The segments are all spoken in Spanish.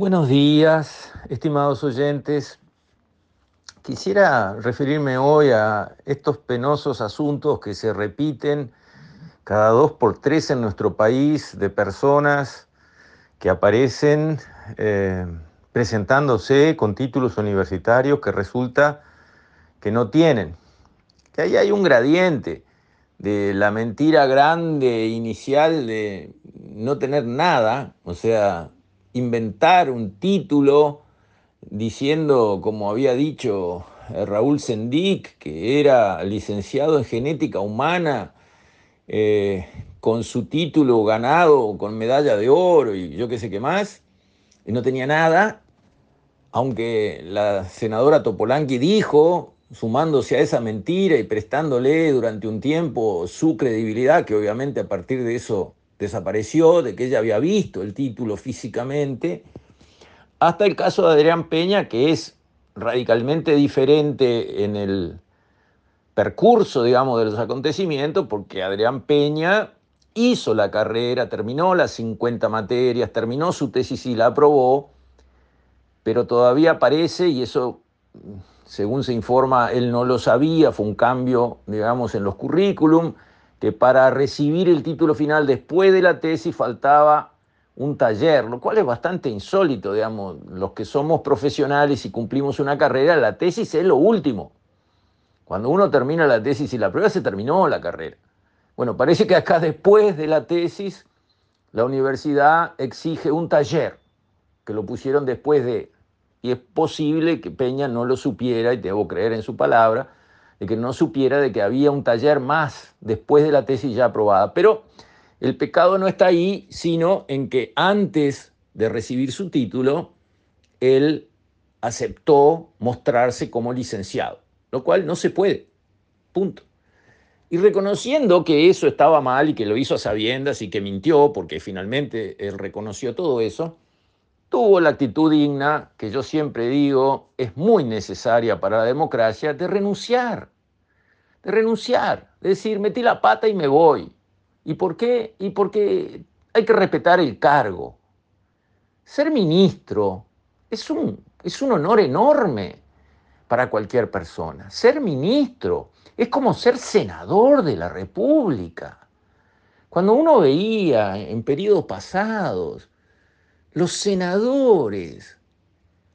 Buenos días, estimados oyentes. Quisiera referirme hoy a estos penosos asuntos que se repiten cada dos por tres en nuestro país de personas que aparecen eh, presentándose con títulos universitarios que resulta que no tienen. Que ahí hay un gradiente de la mentira grande inicial de no tener nada, o sea, inventar un título diciendo, como había dicho eh, Raúl Sendic, que era licenciado en genética humana, eh, con su título ganado, con medalla de oro y yo qué sé qué más, y no tenía nada, aunque la senadora Topolanqui dijo, sumándose a esa mentira y prestándole durante un tiempo su credibilidad, que obviamente a partir de eso desapareció, de que ella había visto el título físicamente, hasta el caso de Adrián Peña, que es radicalmente diferente en el percurso, digamos, de los acontecimientos, porque Adrián Peña hizo la carrera, terminó las 50 materias, terminó su tesis y la aprobó, pero todavía parece, y eso, según se informa, él no lo sabía, fue un cambio, digamos, en los currículum, que para recibir el título final después de la tesis faltaba un taller, lo cual es bastante insólito, digamos, los que somos profesionales y cumplimos una carrera, la tesis es lo último. Cuando uno termina la tesis y la prueba, se terminó la carrera. Bueno, parece que acá después de la tesis, la universidad exige un taller, que lo pusieron después de, y es posible que Peña no lo supiera, y debo creer en su palabra, de que no supiera de que había un taller más después de la tesis ya aprobada. Pero el pecado no está ahí, sino en que antes de recibir su título, él aceptó mostrarse como licenciado, lo cual no se puede. Punto. Y reconociendo que eso estaba mal y que lo hizo a sabiendas y que mintió, porque finalmente él reconoció todo eso, tuvo la actitud digna, que yo siempre digo es muy necesaria para la democracia, de renunciar de renunciar, de decir, metí la pata y me voy. ¿Y por qué? Y porque hay que respetar el cargo. Ser ministro es un, es un honor enorme para cualquier persona. Ser ministro es como ser senador de la República. Cuando uno veía en periodos pasados los senadores,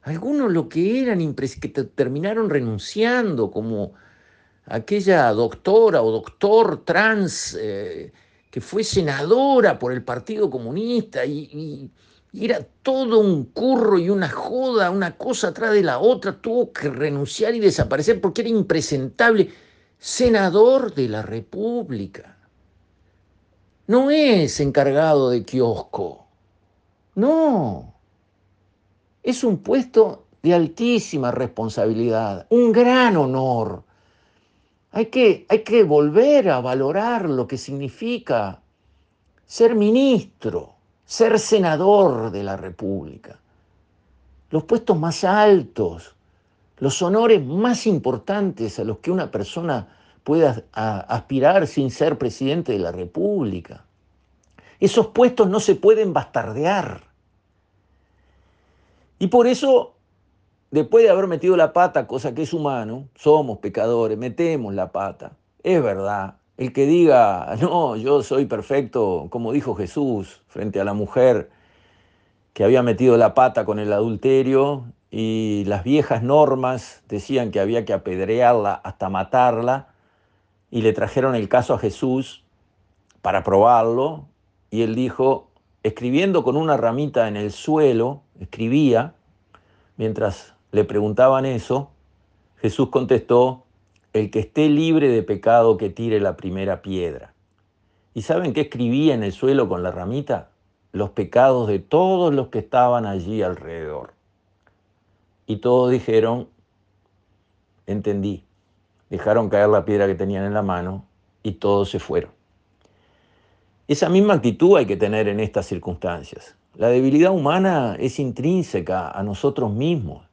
algunos lo que eran, que terminaron renunciando como aquella doctora o doctor trans eh, que fue senadora por el Partido Comunista y, era todo un curro y una joda, una cosa atrás de la otra, tuvo que renunciar y desaparecer porque era impresentable. Senador de la República. No es encargado de kiosco. No. Es un puesto de altísima responsabilidad, un gran honor hay que, hay que volver a valorar lo que significa ser ministro, ser senador de la República. Los puestos más altos, los honores más importantes a los que una persona puede aspirar sin ser presidente de la República. Esos puestos no se pueden bastardear. Y por eso después de haber metido la pata, cosa que es humano, somos pecadores, metemos la pata. Es verdad. El que diga, no, yo soy perfecto, como dijo Jesús frente a la mujer que había metido la pata con el adulterio y las viejas normas decían que había que apedrearla hasta matarla y le trajeron el caso a Jesús para probarlo y él dijo, escribiendo con una ramita en el suelo, escribía, mientras le preguntaban eso, Jesús contestó, el que esté libre de pecado que tire la primera piedra. ¿Y saben qué escribía en el suelo con la ramita? Los pecados de todos los que estaban allí alrededor. Y todos dijeron, entendí. Dejaron caer la piedra que tenían en la mano y todos se fueron. Esa misma actitud hay que tener en estas circunstancias. La debilidad humana es intrínseca a nosotros mismos.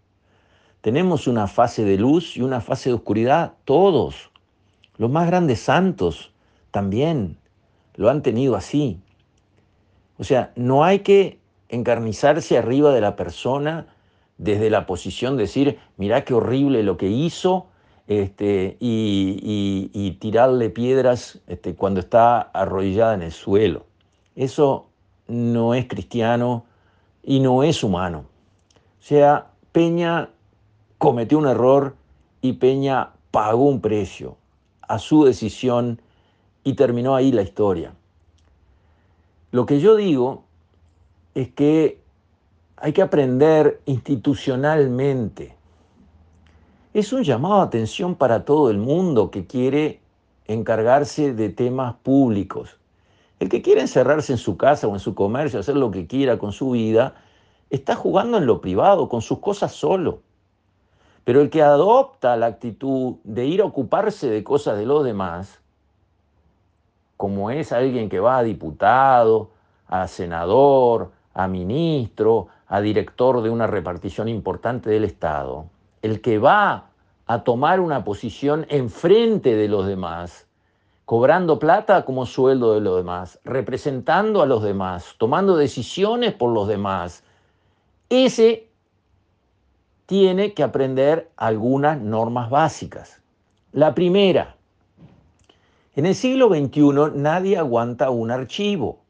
Tenemos una fase de luz y una fase de oscuridad, todos. Los más grandes santos también lo han tenido así. O sea, no hay que encarnizarse arriba de la persona desde la posición de decir, mirá qué horrible lo que hizo, este, y, tirarle piedras este, cuando está arrodillada en el suelo. Eso no es cristiano y no es humano. O sea, Peña cometió un error y Peña pagó un precio a su decisión y terminó ahí la historia. Lo que yo digo es que hay que aprender institucionalmente. Es un llamado a atención para todo el mundo que quiere encargarse de temas públicos. El que quiere encerrarse en su casa o en su comercio, hacer lo que quiera con su vida, está jugando en lo privado, con sus cosas solo. Pero el que adopta la actitud de ir a ocuparse de cosas de los demás, como es alguien que va a diputado, a senador, a ministro, a director de una repartición importante del Estado, el que va a tomar una posición enfrente de los demás, cobrando plata como sueldo de los demás, representando a los demás, tomando decisiones por los demás, ese tiene que aprender algunas normas básicas. La primera, en el siglo XXI nadie aguanta un archivo.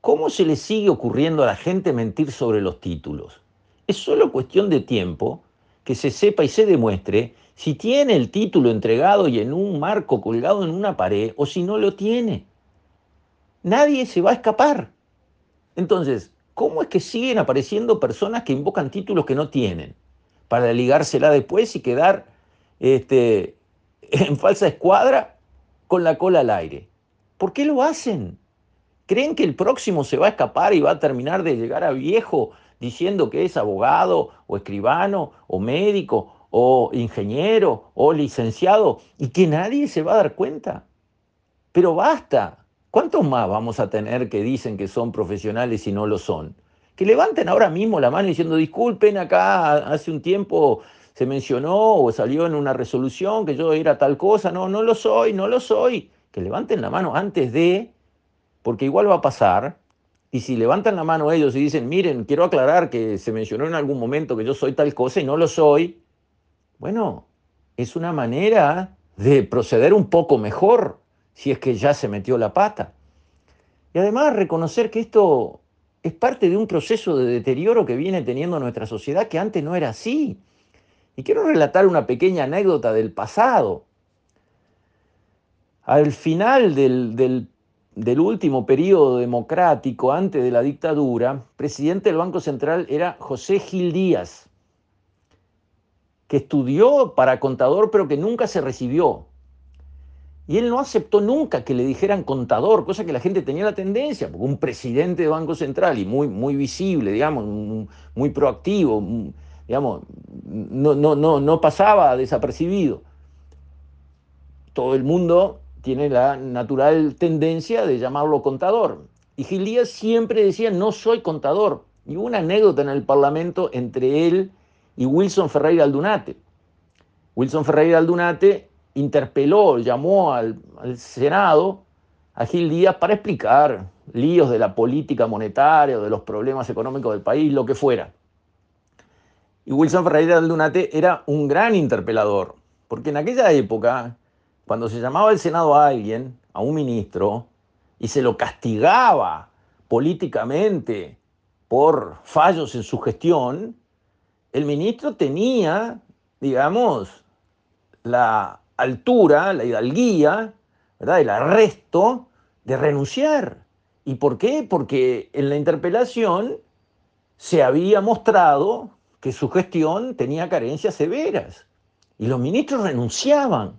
¿Cómo se le sigue ocurriendo a la gente mentir sobre los títulos? Es solo cuestión de tiempo que se sepa y se demuestre si tiene el título entregado y en un marco colgado en una pared o si no lo tiene. Nadie se va a escapar. Entonces, ¿cómo es que siguen apareciendo personas que invocan títulos que no tienen? Para ligársela después y quedar este, en falsa escuadra con la cola al aire. ¿Por qué lo hacen? ¿Creen que el próximo se va a escapar y va a terminar de llegar a viejo diciendo que es abogado o escribano o médico o ingeniero o licenciado y que nadie se va a dar cuenta? Pero basta. ¿Cuántos más vamos a tener que dicen que son profesionales y no lo son? Que levanten ahora mismo la mano diciendo, disculpen, acá hace un tiempo se mencionó o salió en una resolución que yo era tal cosa. No, no lo soy, no lo soy. Que levanten la mano antes de, porque igual va a pasar. Y si levantan la mano ellos y dicen, miren, quiero aclarar que se mencionó en algún momento que yo soy tal cosa y no lo soy, bueno, es una manera de proceder un poco mejor si es que ya se metió la pata. Y además reconocer que esto es parte de un proceso de deterioro que viene teniendo nuestra sociedad que antes no era así. Y quiero relatar una pequeña anécdota del pasado. Al final del, del, último periodo democrático, antes de la dictadura, presidente del Banco Central era José Gil Díaz, que estudió para contador pero que nunca se recibió. Y él no aceptó nunca que le dijeran contador, cosa que la gente tenía la tendencia, porque un presidente de Banco Central y muy, muy visible, digamos, muy proactivo, digamos, no, no, no, no pasaba desapercibido. Todo el mundo tiene la natural tendencia de llamarlo contador. Y Gil Díaz siempre decía, no soy contador. Y hubo una anécdota en el Parlamento entre él y Wilson Ferreira Aldunate. Wilson Ferreira Aldunate interpeló, llamó al, Senado a Gil Díaz para explicar líos de la política monetaria o de los problemas económicos del país, lo que fuera. Y Wilson Ferreira Aldunate era un gran interpelador, porque en aquella época, cuando se llamaba al Senado a alguien, a un ministro, y se lo castigaba políticamente por fallos en su gestión, el ministro tenía, digamos, la altura, la hidalguía, ¿verdad? el arresto de renunciar. ¿Y por qué? Porque en la interpelación se había mostrado que su gestión tenía carencias severas y los ministros renunciaban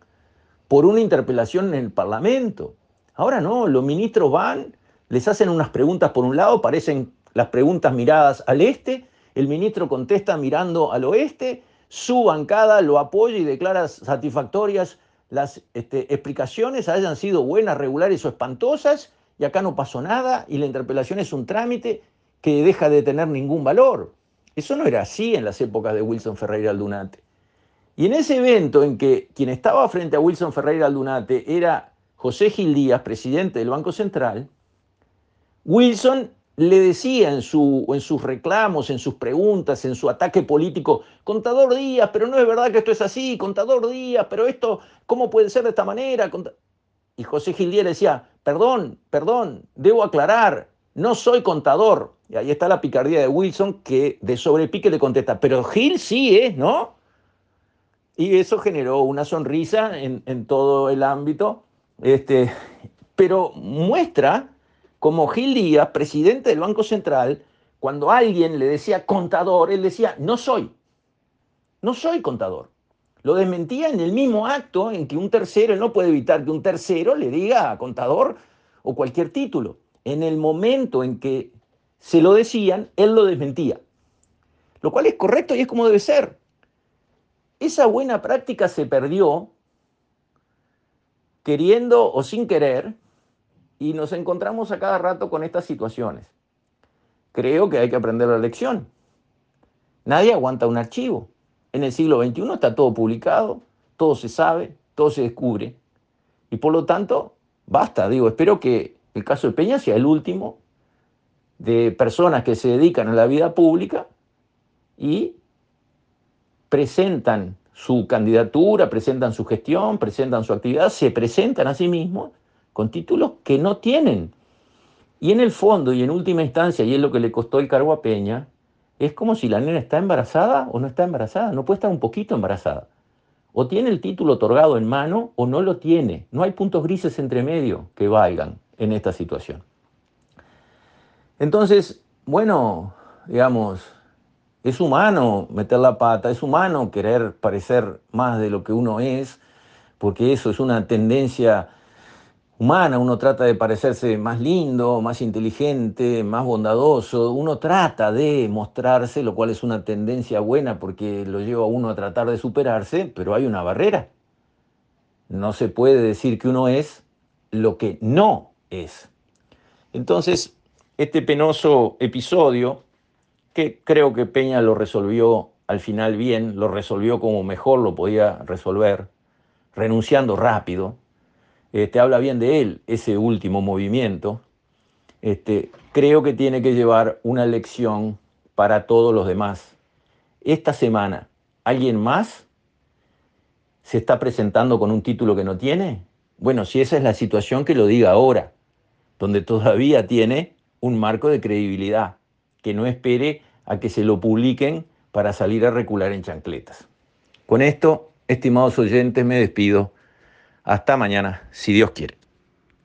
por una interpelación en el Parlamento. Ahora no, los ministros van, les hacen unas preguntas por un lado, parecen las preguntas miradas al este, el ministro contesta mirando al oeste, su bancada lo apoya y declara satisfactorias las este, explicaciones, hayan sido buenas, regulares o espantosas, y acá no pasó nada, y la interpelación es un trámite que deja de tener ningún valor. Eso no era así en las épocas de Wilson Ferreira Aldunate. Y en ese evento en que quien estaba frente a Wilson Ferreira Aldunate era José Gil Díaz, presidente del Banco Central, Wilson le decía en, su, en sus reclamos, en sus preguntas, en su ataque político, contador Díaz, pero no es verdad que esto es así, contador Díaz, pero esto, ¿cómo puede ser de esta manera? Y José Gil Díaz decía, perdón, perdón, debo aclarar, no soy contador. Y ahí está la picardía de Wilson que de sobrepique le contesta, pero Gil sí es, ¿no? Y eso generó una sonrisa en, todo el ámbito, este, pero muestra como Gil Díaz, presidente del Banco Central, cuando alguien le decía contador, él decía, no soy, no soy contador. Lo desmentía en el mismo acto en que un tercero, él no puede evitar que un tercero le diga contador o cualquier título. En el momento en que se lo decían, él lo desmentía. Lo cual es correcto y es como debe ser. Esa buena práctica se perdió queriendo o sin querer y nos encontramos a cada rato con estas situaciones. Creo que hay que aprender la lección. Nadie aguanta un archivo. En el siglo XXI está todo publicado, todo se sabe, todo se descubre. Y por lo tanto, basta, digo, espero que el caso de Peña sea el último de personas que se dedican a la vida pública y presentan su candidatura, presentan su gestión, presentan su actividad, se presentan a sí mismos con títulos que no tienen. Y en el fondo y en última instancia, y es lo que le costó el cargo a Peña, es como si la nena está embarazada o no está embarazada, no puede estar un poquito embarazada. O tiene el título otorgado en mano o no lo tiene. No hay puntos grises entre medio que valgan en esta situación. Entonces, bueno, digamos, es humano meter la pata, es humano querer parecer más de lo que uno es, porque eso es una tendencia humana, uno trata de parecerse más lindo, más inteligente, más bondadoso, uno trata de mostrarse, lo cual es una tendencia buena porque lo lleva a uno a tratar de superarse, pero hay una barrera. No se puede decir que uno es lo que no es. Entonces, este penoso episodio, que creo que Peña lo resolvió al final bien, lo resolvió como mejor lo podía resolver, renunciando rápido, este, habla bien de él, ese último movimiento, este, creo que tiene que llevar una lección para todos los demás. Esta semana, ¿alguien más se está presentando con un título que no tiene? Bueno, si esa es la situación, que lo diga ahora, donde todavía tiene un marco de credibilidad, que no espere a que se lo publiquen para salir a recular en chancletas. Con esto, estimados oyentes, me despido hasta mañana, si Dios quiere.